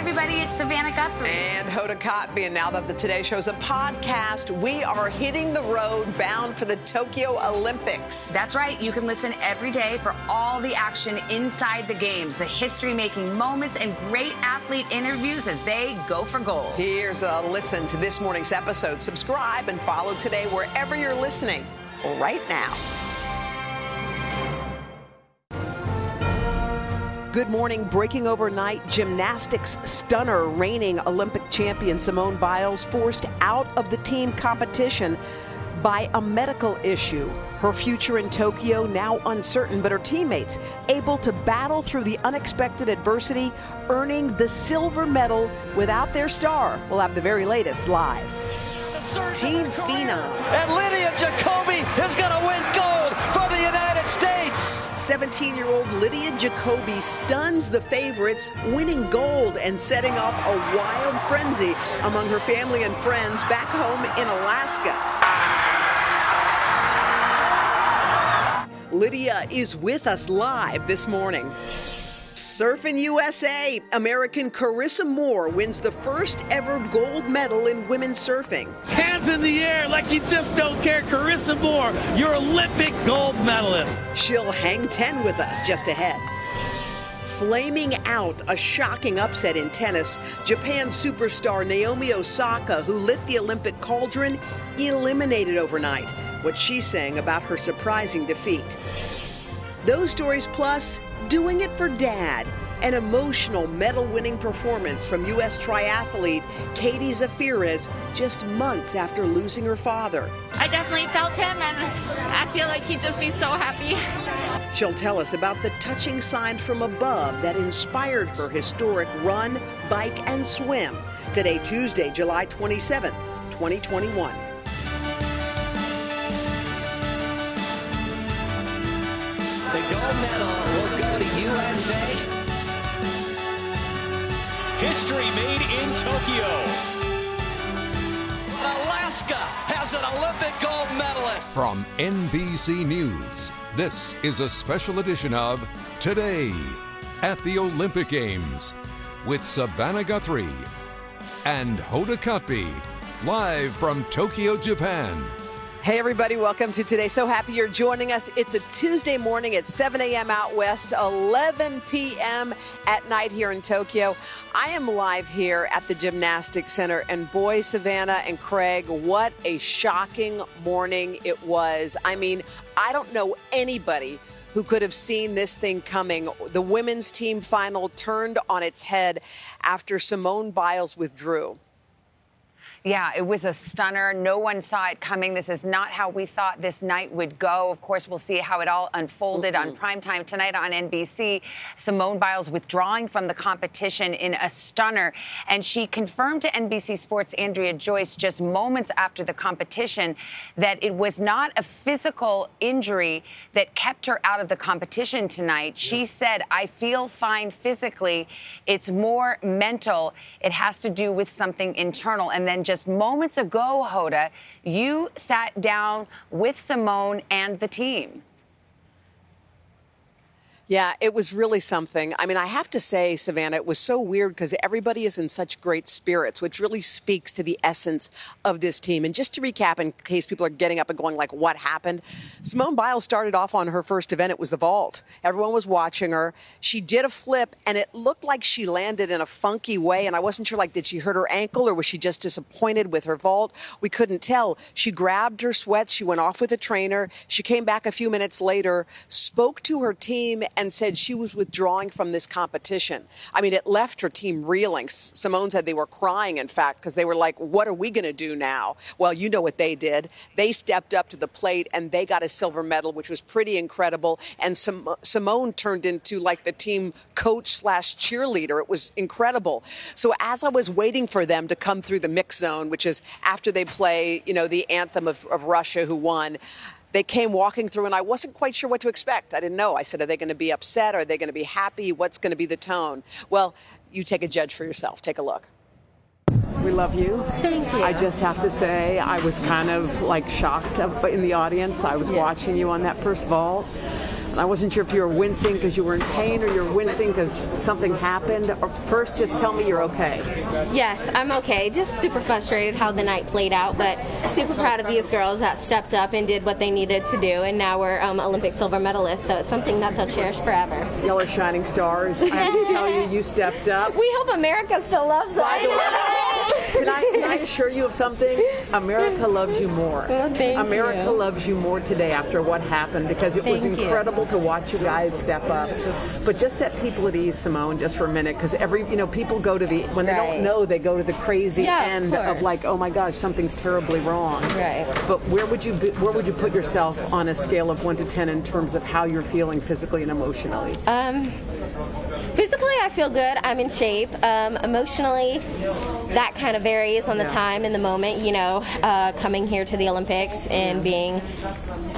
everybody. It's Savannah Guthrie. And Hoda Kotb. And now that the Today Show's a podcast, we are hitting the road bound for the Tokyo Olympics. That's right. You can listen every day for all the action inside the games, the history making moments, and great athlete interviews as they go for gold. Here's a listen to this morning's episode. Subscribe and follow today wherever you're listening right now. Good morning. Breaking overnight, gymnastics stunner, reigning Olympic champion Simone Biles forced out of the team competition by a medical issue. Her future in Tokyo now uncertain, but her teammates able to battle through the unexpected adversity, earning the silver medal without their star. We'll have the very latest live. Team Phenom. And Lydia Jacoby is going to win gold for the United States. 17 year old Lydia Jacoby stuns the favorites, winning gold and setting off a wild frenzy among her family and friends back home in Alaska. Lydia is with us live this morning. Surfing USA, American Carissa Moore wins the first ever gold medal in women's surfing. Hands in the air like you just don't care. Carissa Moore, your Olympic gold medalist. She'll hang 10 with us just ahead. Flaming out a shocking upset in tennis, Japan superstar Naomi Osaka, who lit the Olympic cauldron, eliminated overnight. What she's saying about her surprising defeat. Those stories plus doing it for dad. An emotional medal winning performance from U.S. triathlete Katie Zaferes just months after losing her father. I definitely felt him, and I feel like he'd just be so happy. She'll tell us about the touching sign from above that inspired her historic run, bike, and swim. Today, Tuesday, July 27th, 2021. The gold medal will go to USA. History made in Tokyo. Alaska has an Olympic gold medalist. From NBC News, this is a special edition of Today at the Olympic Games with Savannah Guthrie and Hoda Kotb, live from Tokyo, Japan. Hey, everybody, welcome to today. So happy you're joining us. It's a Tuesday morning at 7 a.m. out west, 11 p.m. at night here in Tokyo. I am live here at the Gymnastics Center, and boy, Savannah and Craig, what a shocking morning it was. I mean, I don't know anybody who could have seen this thing coming. The women's team final turned on its head after Simone Biles withdrew. Yeah, it was a stunner. No one saw it coming. This is not how we thought this night would go. Of course, we'll see how it all unfolded mm-hmm. on primetime tonight on NBC. Simone Biles withdrawing from the competition in a stunner. And she confirmed to NBC Sports' Andrea Joyce just moments after the competition that it was not a physical injury that kept her out of the competition tonight. Yeah. She said, I feel fine physically. It's more mental. It has to do with something internal. And then just moments ago, Hoda, you sat down with Simone and the team. Yeah, it was really something. I mean, I have to say, Savannah, it was so weird because everybody is in such great spirits, which really speaks to the essence of this team. And just to recap, in case people are getting up and going, like, what happened? Simone Biles started off on her first event. It was the vault. Everyone was watching her. She did a flip, and it looked like she landed in a funky way. And I wasn't sure, like, did she hurt her ankle or was she just disappointed with her vault? We couldn't tell. She grabbed her sweats. She went off with a trainer. She came back a few minutes later, spoke to her team, and said she was withdrawing from this competition. I mean, it left her team reeling. Simone said they were crying, in fact, because they were like, what are we going to do now? Well, you know what they did. They stepped up to the plate and they got a silver medal, which was pretty incredible. And Sim- Simone turned into like the team coach slash cheerleader. It was incredible. So as I was waiting for them to come through the mix zone, which is after they play, you know, the anthem of, of Russia who won, they came walking through, and I wasn't quite sure what to expect. I didn't know. I said, Are they going to be upset? Are they going to be happy? What's going to be the tone? Well, you take a judge for yourself. Take a look. We love you. Thank you. I just have to say, I was kind of like shocked in the audience. I was yes. watching you on that first vault. And I wasn't sure if you were wincing because you were in pain or you're wincing because something happened. Or first, just tell me you're okay. Yes, I'm okay. Just super frustrated how the night played out, but super proud of these girls that stepped up and did what they needed to do. And now we're um, Olympic silver medalists, so it's something that they'll cherish forever. Y'all are shining stars. I have to tell you, you stepped up. We hope America still loves us. Can I, can I assure you of something? America loves you more. Well, thank America you. loves you more today after what happened because it was incredible. you. To watch you guys step up. But just set people at ease, Simone, just for a minute, because every you know people go to the when they Right. don't know they go to the crazy Yeah, end of, course. like oh my gosh something's terribly wrong. Right. But where would you be, where would you put yourself on a scale of one to ten in terms of how you're feeling physically and emotionally? Um, physically, I feel good. I'm in shape. Um, emotionally, that kind of varies on the Yeah. time and the moment. You know, uh, coming here to the Olympics and being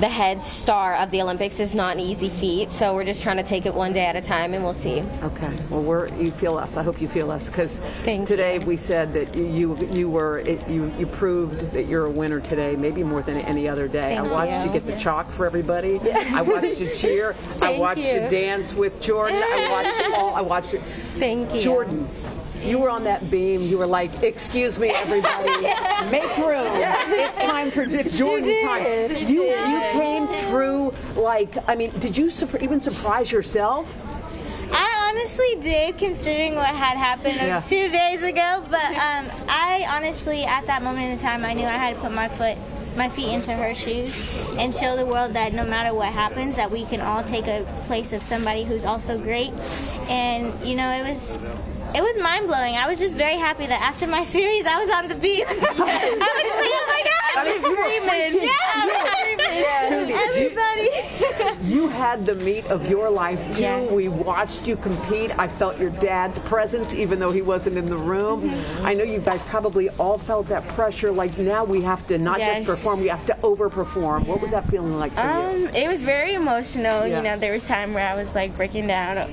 the head star of the Olympics is not an easy feat. So we're just trying to take it one day at a time, and we'll see. Okay. Well, we're you feel us. I hope you feel us because today you. we said that you you were it, you you proved that you're a winner today, maybe more than any other day. I watched you. you. get the chalk for everybody. I watched you cheer. I watched you. you. dance with Jordan. I watched it all. I watched you. Thank you. Jordan. You were on that beam. You were like, "Excuse me, everybody, make room. It's time for it's Jordan time." You you came through like I mean, did you even surprise yourself? I honestly did, considering what had happened Yeah. two days ago. But um, I honestly, at that moment in time, I knew I had to put my foot, my feet into her shoes, and show the world that no matter what happens, that we can all take a place of somebody who's also great. And you know, it was. It was mind blowing. I was just very happy that after my series, I was on the beam. I was just like, oh my god, I'm just screaming. Yeah, I'm Sudi, Everybody. You had the meet of your life too. Yeah. We watched you compete. I felt your dad's presence, even though he wasn't in the room. Mm-hmm. I know you guys probably all felt that pressure. Like now we have to not Yes. just perform, we have to overperform. What was that feeling like for you? Um, it was very emotional. Yeah. You know, there was time where I was like breaking down on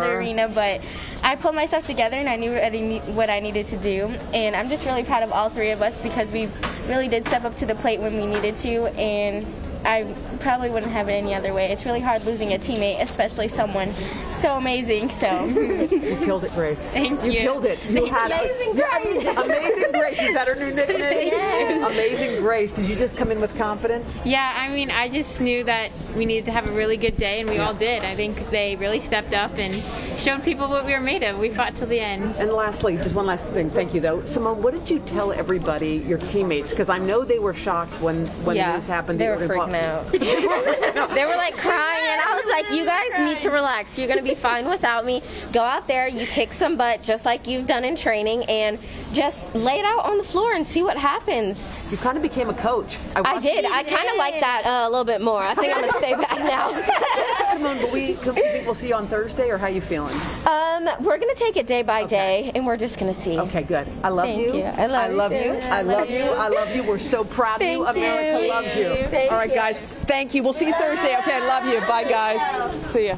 the arena, but I pulled myself together and I knew what I, need, what I needed to do. And I'm just really proud of all three of us because we really did step up to the plate when we needed to. And I probably wouldn't have it any other way. It's really hard losing a teammate, especially someone so amazing. So You killed it, Grace. Thank You you. killed it. You Thank had you. a- Yeah, I mean, amazing Grace. Is that her new nickname? Amazing Grace. Did you just come in with confidence? Yeah, I mean, I just knew that we needed to have a really good day, and we all did. I think they really stepped up and showed people what we were made of. We fought till the end. And lastly, just one last thing. Thank you, though. Simone, what did you tell everybody, your teammates? Because I know they were shocked when when yeah, news happened. they that were you gonna freaking out. they were like crying, and I was like, "You guys need to relax. You're gonna be fine without me. Go out there, you kick some butt, just like you've done in training, and just lay it out on the floor and see what happens." You kind of became a coach. I watched did. I kind of like that uh, a little bit more. I think I'm gonna stay back now. Simone, but we, can we think we'll see you on Thursday, or how you feeling? Um, we're gonna take it day by day, and we're just gonna see. Okay, good. I love Thank you. you. I love you. I you love too. you. I love you. I love you. We're so proud of you. America you. loves you. Thank All right, guys. Thank you. We'll see you Thursday. Okay, I love you. Bye, guys. See ya.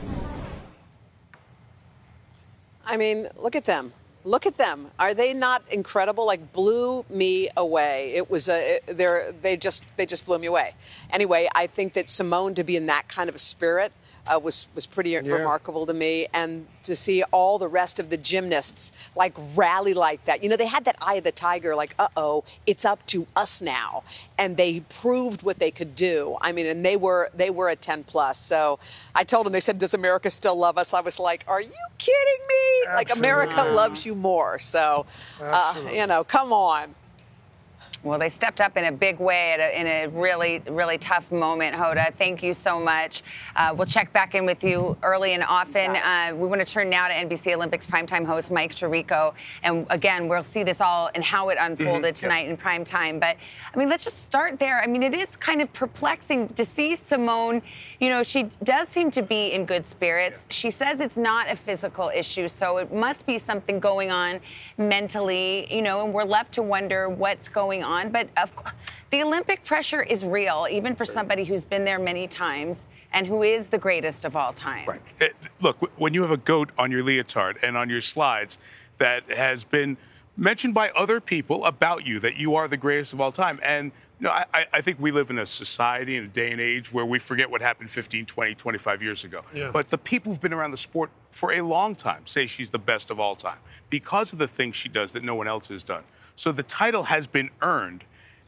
I mean, look at them. Look at them. Are they not incredible? Like blew me away. It was a they're they just they just blew me away. Anyway, I think that Simone to be in that kind of a spirit uh, was was pretty remarkable to me, and to see all the rest of the gymnasts like rally like that. You know, they had that eye of the tiger, like, uh oh, it's up to us now, and they proved what they could do. I mean, and they were they were a ten plus. So I told them, they said, "Does America still love us?" I was like, "Are you kidding me? Like America loves you more." So, uh, you know, come on. Well, they stepped up in a big way at a, in a really, really tough moment, Hoda. Thank you so much. Uh, we'll check back in with you early and often. Uh, we want to turn now to NBC Olympics primetime host Mike Tirico. And again, we'll see this all and how it unfolded tonight in prime time. But I mean, let's just start there. I mean, it is kind of perplexing to see Simone. You know, she does seem to be in good spirits. She says it's not a physical issue, so it must be something going on mentally, you know, and we're left to wonder what's going on. But of, cou- the Olympic pressure is real, even for somebody who's been there many times and who is the greatest of all time. Right. Look, when you have a goat on your leotard and on your slides that has been mentioned by other people about you that you are the greatest of all time, and No, I, I think we live in a society in a day and age where we forget what happened 15, 20, 25 years ago. Yeah. But the people who've been around the sport for a long time say she's the best of all time because of the things she does that no one else has done. So the title has been earned,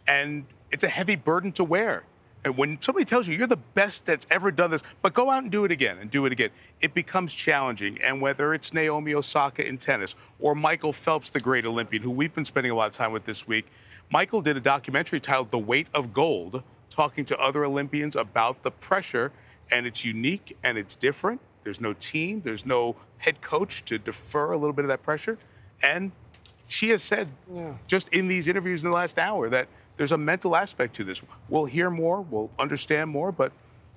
and it's a heavy burden to wear. And when somebody tells you you're the best that's ever done this, but go out and do it again and do it again, it becomes challenging. And whether it's Naomi Osaka in tennis or Michael Phelps, the great Olympian, who we've been spending a lot of time with this week, Michael did a documentary titled The Weight of Gold, talking to other Olympians about the pressure. And it's unique and it's different. There's no team, there's no head coach to defer a little bit of that pressure. And she has said just in these interviews in the last hour that there's a mental aspect to this. We'll hear more, we'll understand more, but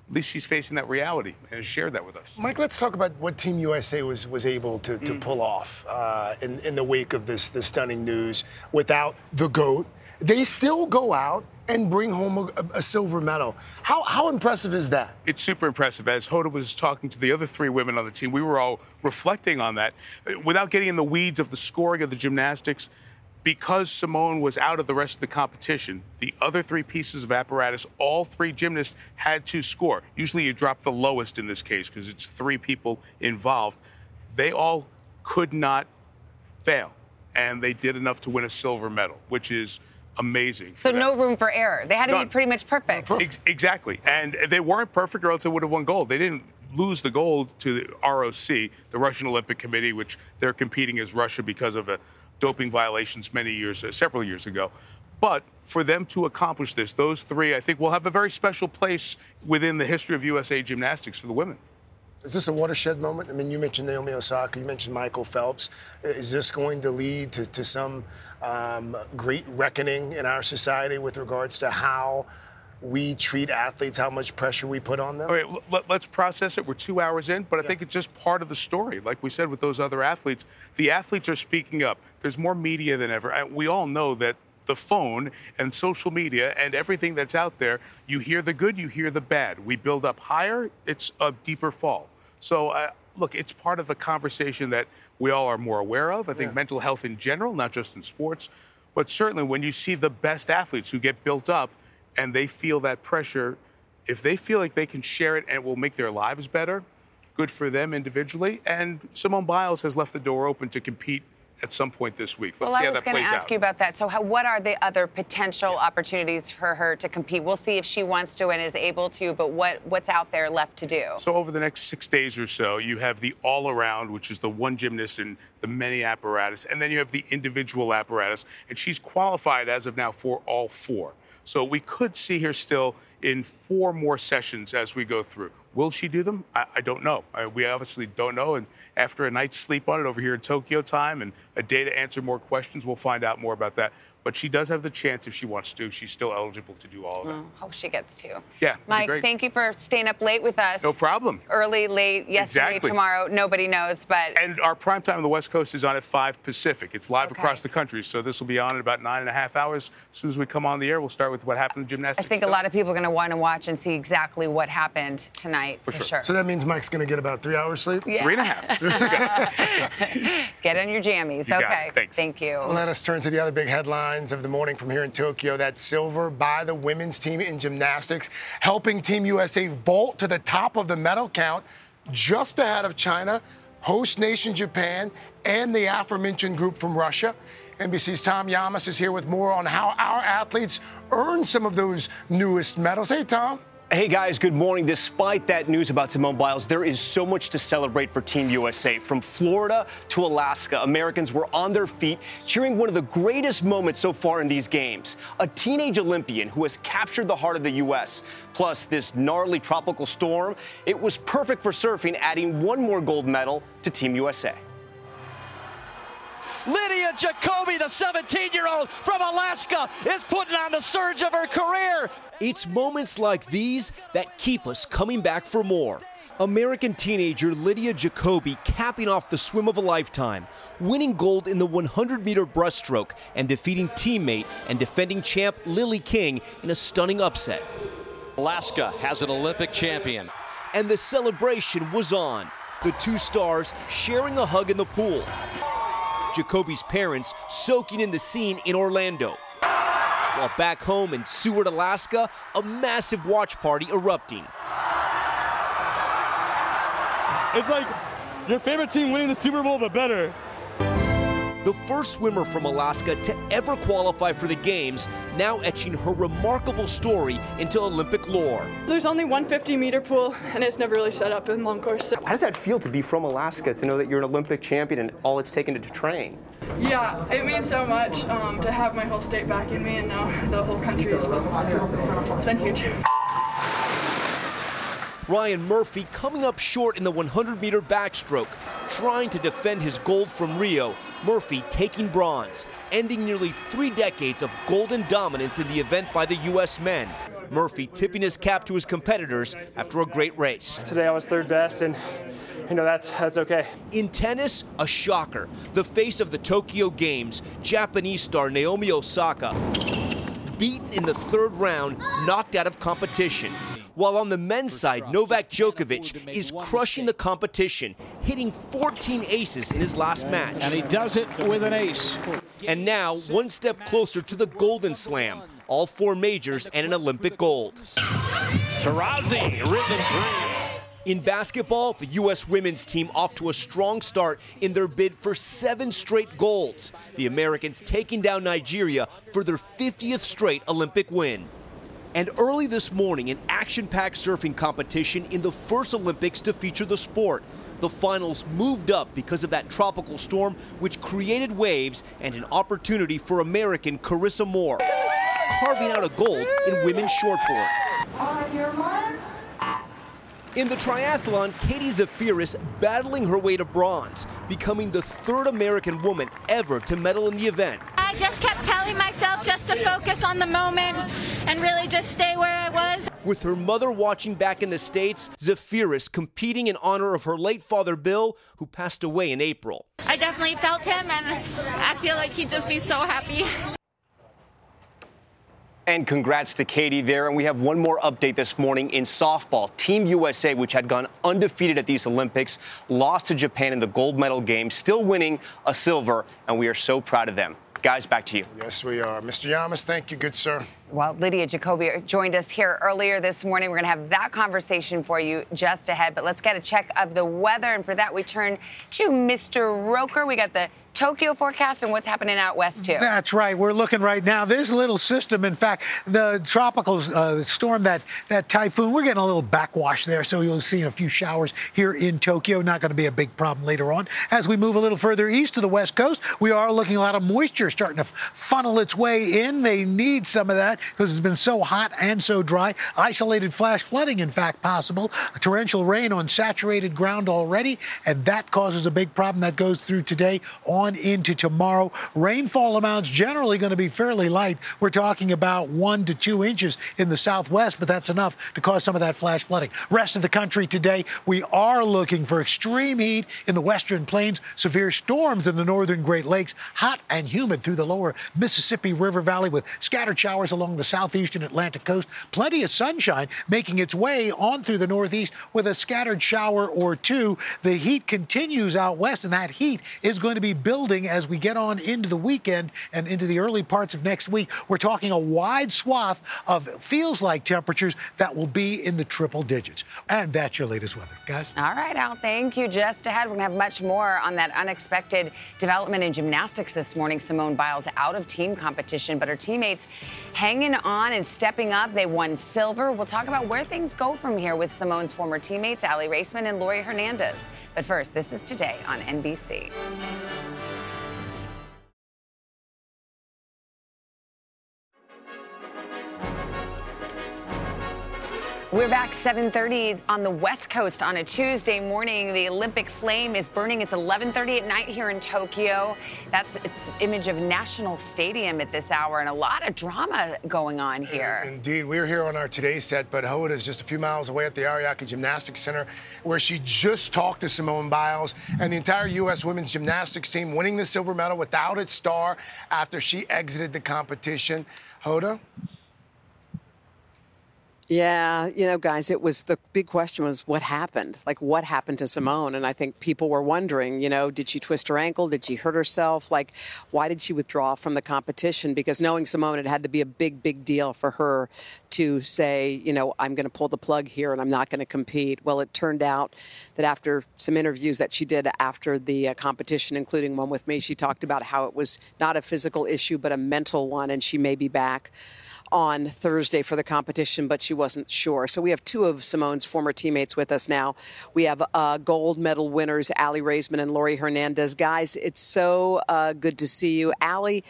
at least she's facing that reality and has shared that with us. Mike, let's talk about what Team USA was was able to, to pull off uh, in in the wake of this this stunning news. Without the goat, they still go out and bring home a, a silver medal. How how impressive is that? It's super impressive. As Hoda was talking to the other three women on the team, we were all reflecting on that. Without getting in the weeds of the scoring of the gymnastics, because Simone was out of the rest of the competition, the other three pieces of apparatus, all three gymnasts had to score. Usually you drop the lowest in this case because it's three people involved. They all could not fail, and they did enough to win a silver medal, which is amazing. So no room for error. They had to None. be pretty much perfect. Ex- exactly. And they weren't perfect, or else they would have won gold. They didn't lose the gold to the ROC, the Russian Olympic Committee, which they're competing as Russia because of a doping violations many years, uh, several years ago. But for them to accomplish this, those three, I think, will have a very special place within the history of USA gymnastics for the women. Is this a watershed moment? I mean, you mentioned Naomi Osaka, you mentioned Michael Phelps. Is this going to lead to, to some um, great reckoning in our society with regards to how we treat athletes, how much pressure we put on them? All right, let, us process it. We're two hours in, but I think it's just part of the story. Like we said with those other athletes, the athletes are speaking up. There's more media than ever. And we all know that the phone and social media and everything that's out there, you hear the good, you hear the bad. We build up higher, it's a deeper fall. So, uh, look, it's part of a conversation that we all are more aware of. I think Yeah. mental health in general, not just in sports, but certainly when you see the best athletes who get built up and they feel that pressure, if they feel like they can share it and it will make their lives better, good for them individually. And Simone Biles has left the door open to compete at some point this week. Let's well, see I how was that going to ask you about that. So, how, what are the other potential opportunities for her to compete? We'll see if she wants to and is able to. But what what's out there left to do? So over the next six days or so, you have the all-around, which is the one gymnast and the many apparatus, and then you have the individual apparatus, and she's qualified as of now for all four. So we could see her still in four more sessions as we go through. Will she do them? I, I don't know. I, we obviously don't know. And after a night's sleep on it over here in Tokyo time and a day to answer more questions, we'll find out more about that. But she does have the chance if she wants to. She's still eligible to do all of it. Oh, hope she gets to. Yeah, it'd be Mike, great. thank you for staying up late with us. No problem. Early, late, yesterday, Exactly. tomorrow. Nobody knows, but And our prime time on the West Coast is on at 5 Pacific. It's live across the country, so this will be on in about nine and a half hours. As soon as we come on the air, we'll start with what happened in gymnastics. I gymnastics. think a lot of people are going to want to watch and see exactly what happened tonight. For, sure. So that means Mike's going to get about three hours sleep? Yeah. Three and a half. Get on your jammies. You okay. Thanks. Thank you. Let us turn to the other big headlines of the morning from here in Tokyo. That silver by the women's team in gymnastics, helping Team USA vault to the top of the medal count, just ahead of China, host nation Japan, and the aforementioned group from Russia. NBC's Tom Llamas is here with more on how our athletes earned some of those newest medals. Hey, Tom. Hey guys, good morning. Despite that news about Simone Biles, there is so much to celebrate for Team USA. From Florida to Alaska, Americans were on their feet cheering one of the greatest moments so far in these games. A teenage Olympian who has captured the heart of the U.S. Plus, this gnarly tropical storm, it was perfect for surfing, adding one more gold medal to Team USA. Lydia Jacoby, the 17 year old from Alaska, is putting on the surge of her career. It's moments like these that keep us coming back for more. American teenager Lydia Jacoby capping off the swim of a lifetime, winning gold in the 100 meter breaststroke and defeating teammate and defending champ Lily King in a stunning upset. Alaska has an Olympic champion. And the celebration was on. The two stars sharing a hug in the pool. Jacoby's parents soaking in the scene in Orlando. While back home in Seward, Alaska, a massive watch party erupting. It's like your favorite team winning the Super Bowl, but better. The first swimmer from Alaska to ever qualify for the Games, now etching her remarkable story into Olympic lore. There's only one 50 meter pool, and it's never really set up in long course. How does that feel to be from Alaska, to know that you're an Olympic champion and all it's taken to train? Yeah, it means so much um, to have my whole state backing me, and now the whole country as well. So it's been huge. Ryan Murphy coming up short in the 100 meter backstroke, trying to defend his gold from Rio. Murphy taking bronze, ending nearly three decades of golden dominance in the event by the U.S. men. Murphy tipping his cap to his competitors after a great race. Today I was third best, and you know that's that's okay. In tennis, a shocker. The face of the Tokyo Games, Japanese star Naomi Osaka, beaten in the third round, knocked out of competition. While on the men's side, Novak Djokovic is crushing the competition, hitting 14 aces in his last match. And he does it with an ace. And now, one step closer to the Golden Slam, all four majors and an Olympic gold. Taurasi, rhythm three. In basketball, the U.S. women's team off to a strong start in their bid for seven straight golds. The Americans taking down Nigeria for their 50th straight Olympic win. And early this morning, an action packed surfing competition in the first Olympics to feature the sport. The finals moved up because of that tropical storm, which created waves and an opportunity for American Carissa Moore, carving out a gold in women's shortboard. On your marks. In the triathlon, Katie Zaferes battling her way to bronze, becoming the third American woman ever to medal in the event. I just kept telling myself just to focus on the moment and really just stay where I was. With her mother watching back in the States, Zaferes competing in honor of her late father Bill, who passed away in April. I definitely felt him, and I feel like he'd just be so happy. And congrats to Katie there. And we have one more update this morning in softball. Team USA, which had gone undefeated at these Olympics, lost to Japan in the gold medal game, still winning a silver, and we are so proud of them. Guys, back to you. Yes, we are. Mr. Llamas, thank you, good sir. Well, Lydia Jacoby joined us here earlier this morning. We're going to have that conversation for you just ahead. But let's get a check of the weather. And for that, we turn to Mr. Roker. We got the Tokyo forecast and what's happening out west, too. That's right. We're looking right now. This little system, in fact, the tropical uh, storm, that, that typhoon, we're getting a little backwash there. So you'll see a few showers here in Tokyo. Not going to be a big problem later on. As we move a little further east to the west coast, we are looking a lot of moisture starting to funnel its way in. They need some of that because it's been so hot and so dry. Isolated flash flooding, in fact, possible. Torrential rain on saturated ground already, and that causes a big problem that goes through today on into tomorrow. Rainfall amounts generally going to be fairly light. We're talking about one to two inches in the southwest, but that's enough to cause some of that flash flooding. Rest of the country today, we are looking for extreme heat in the western plains, severe storms in the northern Great Lakes, hot and humid through the lower Mississippi River Valley with scattered showers along the southeastern Atlantic coast. Plenty of sunshine making its way on through the northeast with a scattered shower or two. The heat continues out west, and that heat is going to be building as we get on into the weekend and into the early parts of next week. We're talking a wide swath of feels like temperatures that will be in the triple digits. And that's your latest weather, guys. All right, Al, thank you. Just ahead, we're going to have much more on that unexpected development in gymnastics this morning. Simone Biles out of team competition, but her teammates hanging on and stepping up. They won silver. We'll talk about where things go from here with Simone's former teammates, Aly Raisman and Laurie Hernandez. But first, this is today on NBC. We're back 7:30 on the West Coast on a Tuesday morning. The Olympic flame is burning. It's 11:30 at night here in Tokyo. That's the image of National Stadium at this hour, and a lot of drama going on here. Indeed, we're here on our Today set, but Hoda is just a few miles away at the Ariake Gymnastics Center, where she just talked to Simone Biles and the entire U.S. women's gymnastics team, winning the silver medal without its star after she exited the competition. Hoda. Yeah, you know, guys, it was the big question was what happened? Like, what happened to Simone? And I think people were wondering, you know, did she twist her ankle? Did she hurt herself? Like, why did she withdraw from the competition? Because knowing Simone, it had to be a big, big deal for her to say, you know, I'm going to pull the plug here and I'm not going to compete. Well, it turned out that after some interviews that she did after the uh, competition, including one with me, she talked about how it was not a physical issue, but a mental one, and she may be back on Thursday for the competition, but she wasn't sure. So we have two of Simone's former teammates with us now. We have uh, gold medal winners, Aly Raisman and Laurie Hernandez. Guys, it's so uh, good to see you. Aly,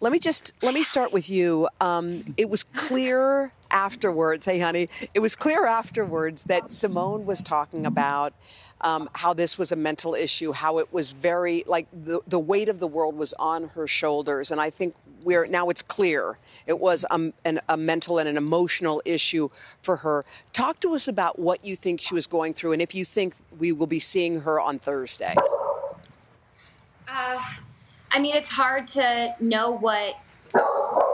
let me just let me start with you. Um, it was clear afterwards, hey honey, it was clear afterwards that Simone was talking about um, how this was a mental issue, how it was very like the, the weight of the world was on her shoulders. And I think we're now it's clear it was a, an, a mental and an emotional issue for her. Talk to us about what you think she was going through and if you think we will be seeing her on Thursday. Uh, I mean, it's hard to know what.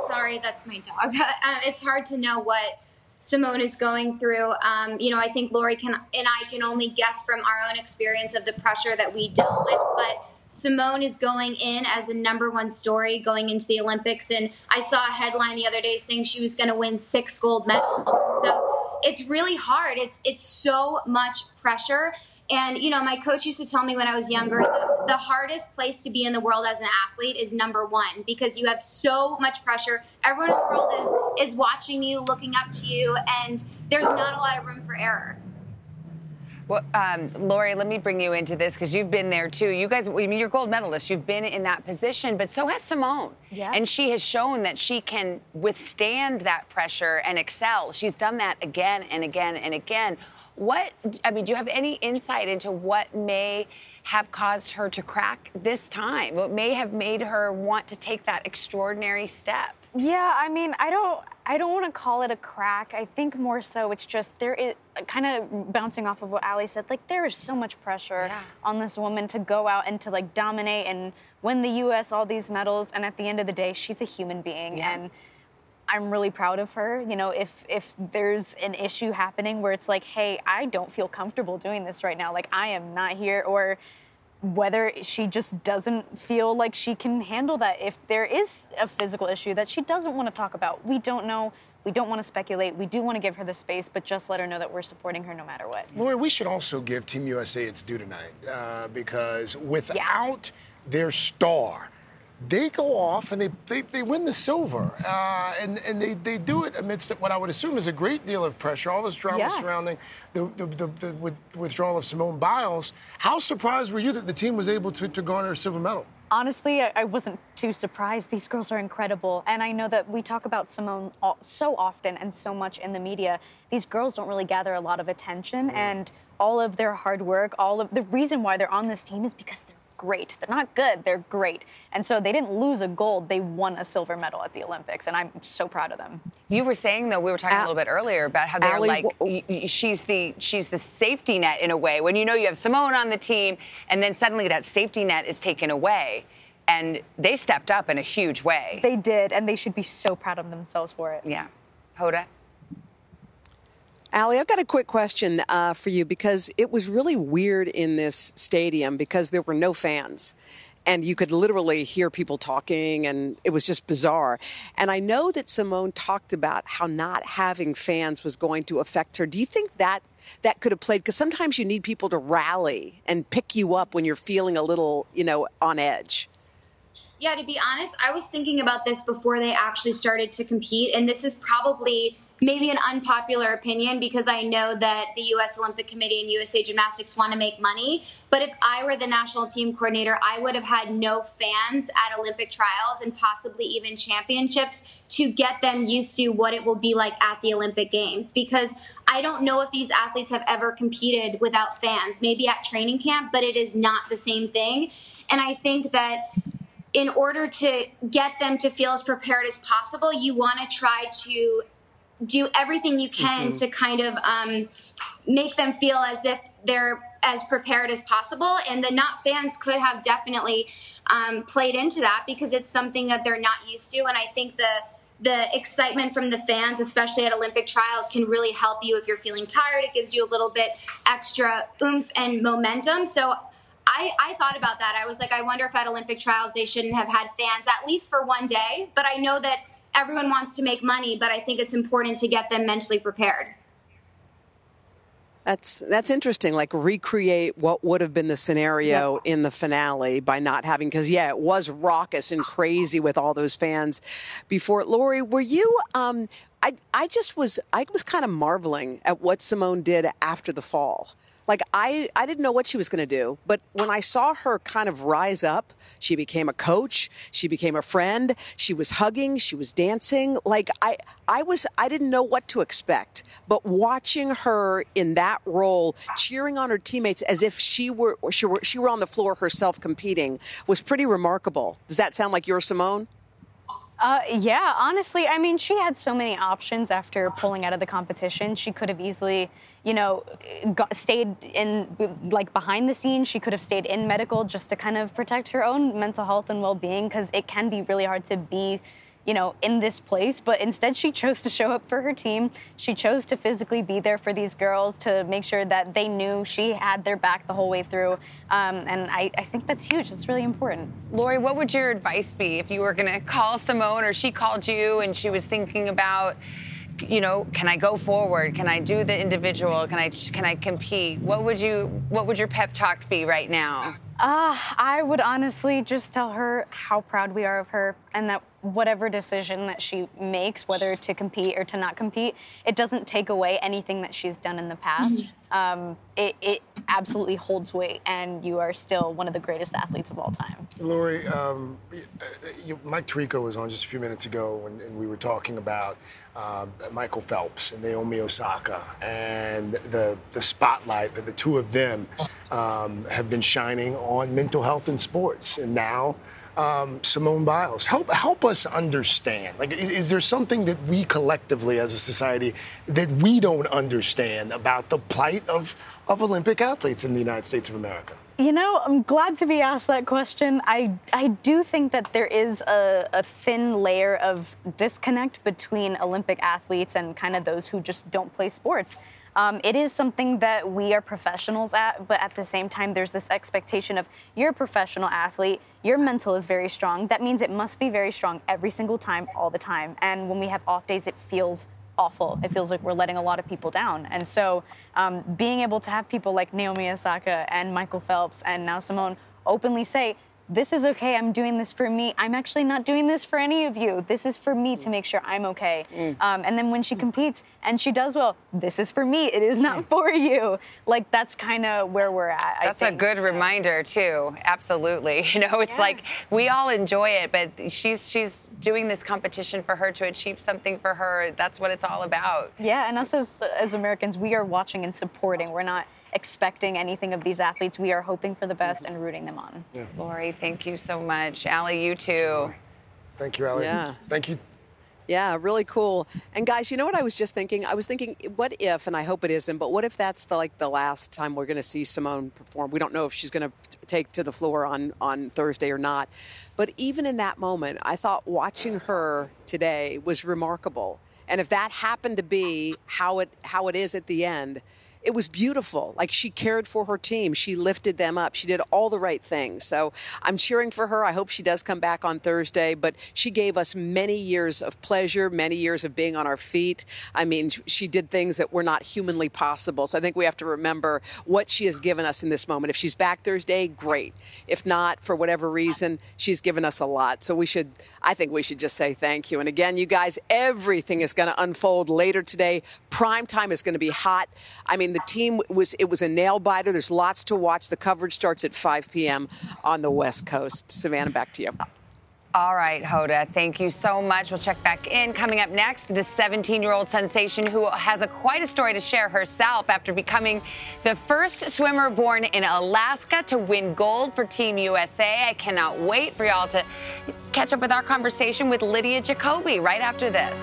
Sorry, that's my dog. Uh, it's hard to know what Simone is going through. Um, you know, I think Laurie can and I can only guess from our own experience of the pressure that we dealt with. But Simone is going in as the number one story going into the Olympics, and I saw a headline the other day saying she was going to win six gold medals. So it's really hard. It's it's so much pressure. And you know, my coach used to tell me when I was younger, the, the, hardest place to be in the world as an athlete is number one because you have so much pressure. Everyone in the world is is watching you, looking up to you, and there's not a lot of room for error. Well, um, Laurie, let me bring you into this because you've been there too. You guys, I mean, you're gold medalists. You've been in that position, but so has Simone. Yeah. And she has shown that she can withstand that pressure and excel. She's done that again and again and again. What, I mean, do you have any insight into what may have caused her to crack this time? What may have made her want to take that extraordinary step? Yeah, I mean, I don't I don't want to call it a crack. I think more so it's just there is kind of bouncing off of what Aly said. Like there is so much pressure yeah. on this woman to go out and to like dominate and win the U.S. all these medals. And at the end of the day, she's a human being, yeah. and I'm really proud of her. You know, if if there's an issue happening where it's like, hey, I don't feel comfortable doing this right now. Like I am not here, or whether she just doesn't feel like she can handle that if there is a physical issue that she doesn't want to talk about. We don't know. We don't want to speculate. We do want to give her the space, but just let her know that we're supporting her no matter what. Laura, we should also give Team USA its due tonight uh, because without yeah. their star, they go off and they, they, they win the silver. Uh, and and they, they do it amidst what I would assume is a great deal of pressure, all this drama yeah. surrounding the, the, the, the withdrawal of Simone Biles. How surprised were you that the team was able to, to garner a silver medal? Honestly, I wasn't too surprised. These girls are incredible. And I know that we talk about Simone so often and so much in the media. These girls don't really gather a lot of attention. Mm. And all of their hard work, all of the reason why they're on this team is because they're great. They're not good, they're great. And so they didn't lose a gold, they won a silver medal at the Olympics. And I'm so proud of them. You were saying though, we were talking a little bit earlier about how they're Aly, like w- she's the she's the safety net in a way. When you know you have Simone on the team and then suddenly that safety net is taken away. And they stepped up in a huge way. They did, and they should be so proud of themselves for it. Yeah. Hoda? Aly, I've got a quick question uh, for you because it was really weird in this stadium because there were no fans. And you could literally hear people talking, and it was just bizarre. And I know that Simone talked about how not having fans was going to affect her. Do you think that that could have played? Because sometimes you need people to rally and pick you up when you're feeling a little, you know, on edge. Yeah, to be honest, I was thinking about this before they actually started to compete, and this is probably maybe an unpopular opinion because I know that the U.S. Olympic Committee and USA Gymnastics want to make money. But if I were the national team coordinator, I would have had no fans at Olympic trials and possibly even championships to get them used to what it will be like at the Olympic Games. Because I don't know if these athletes have ever competed without fans, maybe at training camp, but it is not the same thing. And I think that in order to get them to feel as prepared as possible, you want to try to do everything you can mm-hmm. to kind of um, make them feel as if they're as prepared as possible. And the not fans could have definitely um, played into that because it's something that they're not used to. And I think the the excitement from the fans, especially at Olympic trials, can really help you if you're feeling tired. It gives you a little bit extra oomph and momentum. So I, I thought about that. I was like, I wonder if at Olympic trials they shouldn't have had fans at least for one day. But I know that everyone wants to make money, but I think it's important to get them mentally prepared. That's that's interesting. Like recreate what would have been the scenario in the finale by not having because yeah, it was raucous and crazy with all those fans before. Laurie, were you? Um, I I just was I was kind of marveling at what Simone did after the fall. Like I, I didn't know what she was going to do, but when I saw her kind of rise up, she became a coach, she became a friend, she was hugging, she was dancing. Like I, I was, I didn't know what to expect, but watching her in that role, cheering on her teammates as if she were, she were, she were on the floor herself competing, was pretty remarkable. Does that sound like your Simone? Uh, yeah, honestly, I mean, she had so many options after pulling out of the competition. She could have easily, you know, got, stayed in, like, behind the scenes. She could have stayed in medical just to kind of protect her own mental health and well being because it can be really hard to be you know, in this place, but instead she chose to show up for her team. She chose to physically be there for these girls to make sure that they knew she had their back the whole way through. Um, and I, I, think that's huge. It's really important. Laurie, what would your advice be if you were going to call Simone or she called you and she was thinking about, you know, can I go forward? Can I do the individual? Can I can I compete? What would you what would your pep talk be right now? Uh, I would honestly just tell her how proud we are of her and that whatever decision that she makes, whether to compete or to not compete, it doesn't take away anything that she's done in the past. Mm-hmm. Um, it, it, absolutely holds weight, and you are still one of the greatest athletes of all time. Laurie, um, you, Mike Tirico was on just a few minutes ago, and, and we were talking about uh, Michael Phelps and Naomi Osaka, and the the spotlight that the two of them um, have been shining on mental health in sports, and now um, Simone Biles. Help help us understand. Like, is, is, there something that we collectively, as a society, that we don't understand about the plight of of Olympic athletes in the United States of America? You know, I'm glad to be asked that question. I I do think that there is a, a thin layer of disconnect between Olympic athletes and kind of those who just don't play sports. Um, it is something that we are professionals at, but at the same time, there's this expectation of you're a professional athlete, your mental is very strong. That means it must be very strong every single time, all the time. And when we have off days, it feels awful. It feels like we're letting a lot of people down. And so um, being able to have people like Naomi Osaka and Michael Phelps and now Simone openly say, this is okay. I'm doing this for me. I'm actually not doing this for any of you. This is for me to make sure I'm okay. Mm. Um, and then when she competes and she does well, this is for me. It is not mm. for you. Like that's kind of where we're at. That's think, a good so. reminder too. Absolutely. You know, it's yeah. like we all enjoy it, but she's she's doing this competition for her to achieve something for her. That's what it's all about. Yeah, and us as as Americans, we are watching and supporting. We're not expecting anything of these athletes. We are hoping for the best and rooting them on. Yeah. Laurie, thank you so much. Aly, you too. Thank you, Aly. Yeah. Thank you. Yeah, really cool. And guys, you know what I was just thinking? I was thinking, what if, and I hope it isn't, but what if that's the, like the last time we're going to see Simone perform? We don't know if she's going to take to the floor on on Thursday or not. But even in that moment, I thought watching her today was remarkable. And if that happened to be how it how it is at the end, it was beautiful. Like she cared for her team. She lifted them up. She did all the right things. So I'm cheering for her. I hope she does come back on Thursday. But she gave us many years of pleasure, many years of being on our feet. I mean, she did things that were not humanly possible. So I think we have to remember what she has given us in this moment. If she's back Thursday, great. If not, for whatever reason, she's given us a lot. So we should, I think we should just say thank you. And again, you guys, everything is going to unfold later today. Prime time is going to be hot. I mean, the team was it was a nail biter. There's lots to watch. The coverage starts at 5 p.m. on the West Coast. Savannah, back to you. All right, Hoda, thank you so much. We'll check back in. Coming up next, the 17 year old sensation who has a quite a story to share herself after becoming the first swimmer born in Alaska to win gold for Team USA. I cannot wait for y'all to catch up with our conversation with Lydia Jacoby right after this.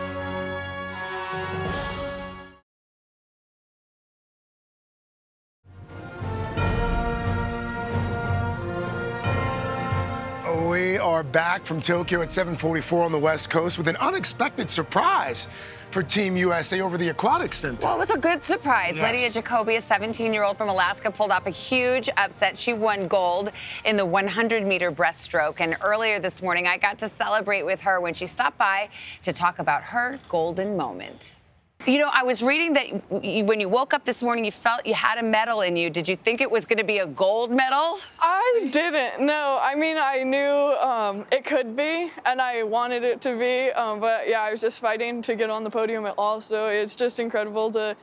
Are back from Tokyo at 7:44 on the West Coast with an unexpected surprise for Team USA over the aquatic Center. Well, it was a good surprise. Yes. Lydia Jacoby, a 17-year-old from Alaska, pulled off a huge upset. She won gold in the 100-meter breaststroke. And earlier this morning, I got to celebrate with her when she stopped by to talk about her golden moment. You know, I was reading that you, when you woke up this morning, you felt you had a medal in you. Did you think it was going to be a gold medal? I didn't. No, I mean I knew um, it could be, and I wanted it to be. Um, but yeah, I was just fighting to get on the podium at all. So it's just incredible to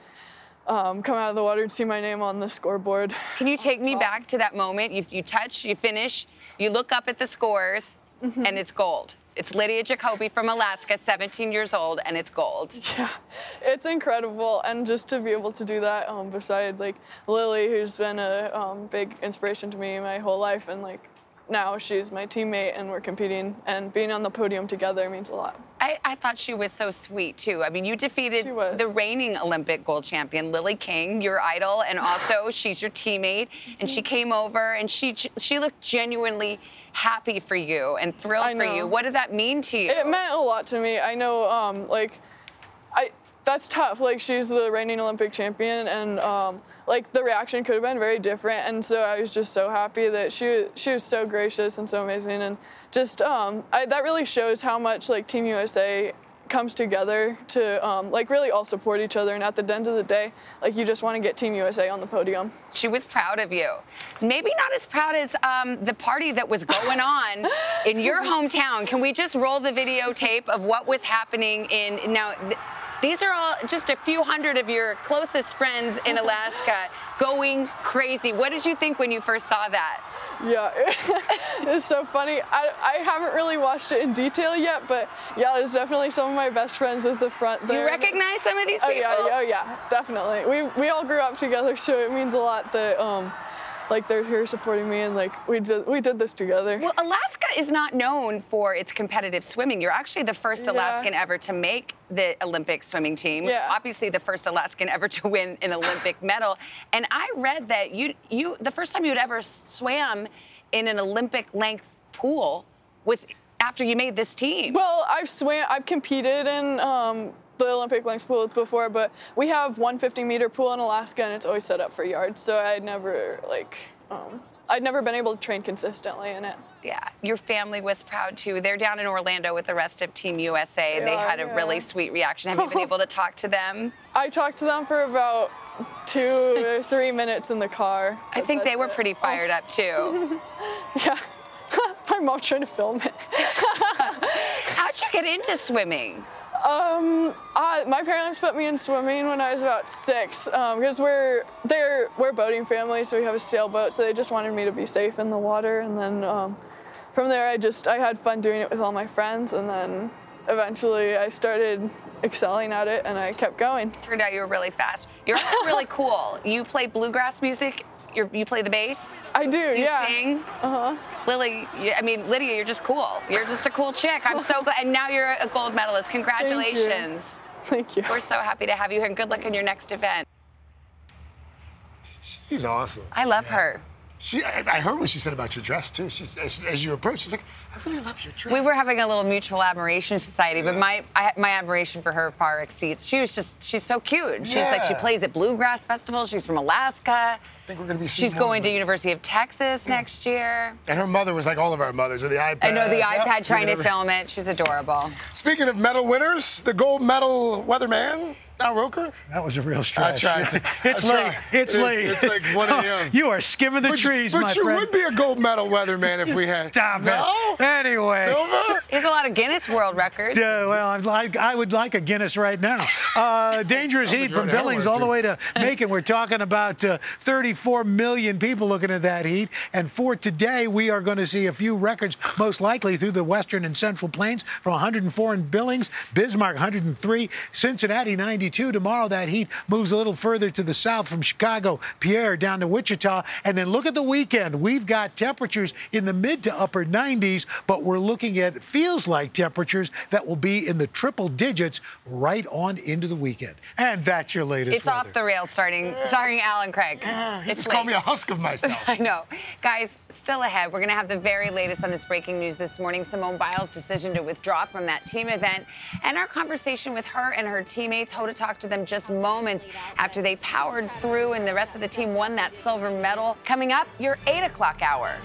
um, come out of the water and see my name on the scoreboard. Can you take me back to that moment? You, you touch, you finish, you look up at the scores, and it's gold. It's Lydia Jacoby from Alaska, 17 years old, and it's gold. Yeah, it's incredible, and just to be able to do that um, beside like Lily, who's been a um, big inspiration to me my whole life, and like now she's my teammate, and we're competing, and being on the podium together means a lot. I, I thought she was so sweet too. I mean, you defeated the reigning Olympic gold champion Lily King, your idol, and also she's your teammate. And she came over and she she looked genuinely happy for you and thrilled for you. What did that mean to you? It meant a lot to me. I know, um, like, that's tough. Like, she's the reigning Olympic champion, and um, like the reaction could have been very different. And so I was just so happy that she she was so gracious and so amazing, and just um, I, that really shows how much like Team USA comes together to um, like really all support each other. And at the end of the day, like you just want to get Team USA on the podium. She was proud of you. Maybe not as proud as um, the party that was going on in your hometown. Can we just roll the videotape of what was happening in now? Th- these are all just a few hundred of your closest friends in Alaska going crazy. What did you think when you first saw that? Yeah, it's so funny. I, I haven't really watched it in detail yet, but yeah, there's definitely some of my best friends at the front there. You recognize some of these oh, Yeah, oh yeah, definitely. We we all grew up together, so it means a lot that um, like they're here supporting me and like we did we did this together. Well, Alaska is not known for its competitive swimming. You're actually the first Yeah. Alaskan ever to make the Olympic swimming team. Yeah. Obviously, the first Alaskan ever to win an Olympic medal. And I read that you, you, the first time you'd ever swam in an Olympic length pool was after you made this team. Well, I've swam, I've competed in um, the Olympic length pool before, but we have 150 meter pool in Alaska, and it's always set up for yards. So I'd never like, um, I'd never been able to train consistently in it. Yeah, your family was proud too. They're down in Orlando with the rest of Team USA. they Yeah, had a yeah. really sweet reaction. Have you been able to talk to them? I talked to them for about two or three minutes in the car. I think they were pretty fired up too. yeah. My mom trying to film it. How'd you get into swimming? Um, uh, my parents put me in swimming when I was about six because we're they're we're a boating family, so we have a sailboat. So they just wanted me to be safe in the water, and then um, from there I just I had fun doing it with all my friends, and then eventually I started excelling at it, and I kept going. Turned out you were really fast. You're also really cool. You play bluegrass music. You're, you play the bass. I do. You yeah. sing. Uh huh. Lily, you, I mean Lydia, you're just cool. You're just a cool chick. I'm so glad. And now you're a gold medalist. Congratulations. Thank you. We're so happy to have you here, and good luck in your next event. She's awesome. I love her. She, I, I heard what she said about your dress too. She's as, as you approach, she's like, I really love your dress. We were having a little mutual admiration society, but my I, my admiration for her far exceeds. She was just she's so cute. She's like she plays at bluegrass festivals. She's from Alaska. I think we're gonna be. She's going to. University of Texas next year. And her mother was like all of our mothers with the iPad. I know the Yep, iPad trying to film it. She's adorable. Speaking of medal winners, the gold medal weatherman, Al Roker. That was a real I stretch. tried to. it's I late. tried. It's, late. It's like 1 a.m. you are skimming the but, trees, but my you friend. would be a gold medal weatherman if we had. Stop no? it. Anyway. Silver? He has a lot of Guinness World Records. Yeah, well, I'd like, I would like a Guinness right now. Uh, dangerous heat from Billings Hellware, all the way to Macon. We're talking about uh, 34 million people looking at that heat. And for today, we are going to see a few records, most likely through the western and central plains, from 104 in Billings, Bismarck 103, Cincinnati 92. Tomorrow, that heat moves a little further to the south from Chicago, Pierre down to Wichita. And then look at the weekend. We've got temperatures in the mid to upper 90s, but we're looking at feels like temperatures that will be in the triple digits right on into the weekend. And that's your latest. It's weather. off the rails starting starring Al and Craig. He it's just called me a husk of myself. I know. Guys, still ahead. We're going to have the very latest on this breaking news this morning. Simone Biles' decision to withdraw from that team event and our conversation with her and her teammates. Hoda talked to them just moments after they powered through and the rest of the team won that silver medal. Coming up, your 8 o'clock hour.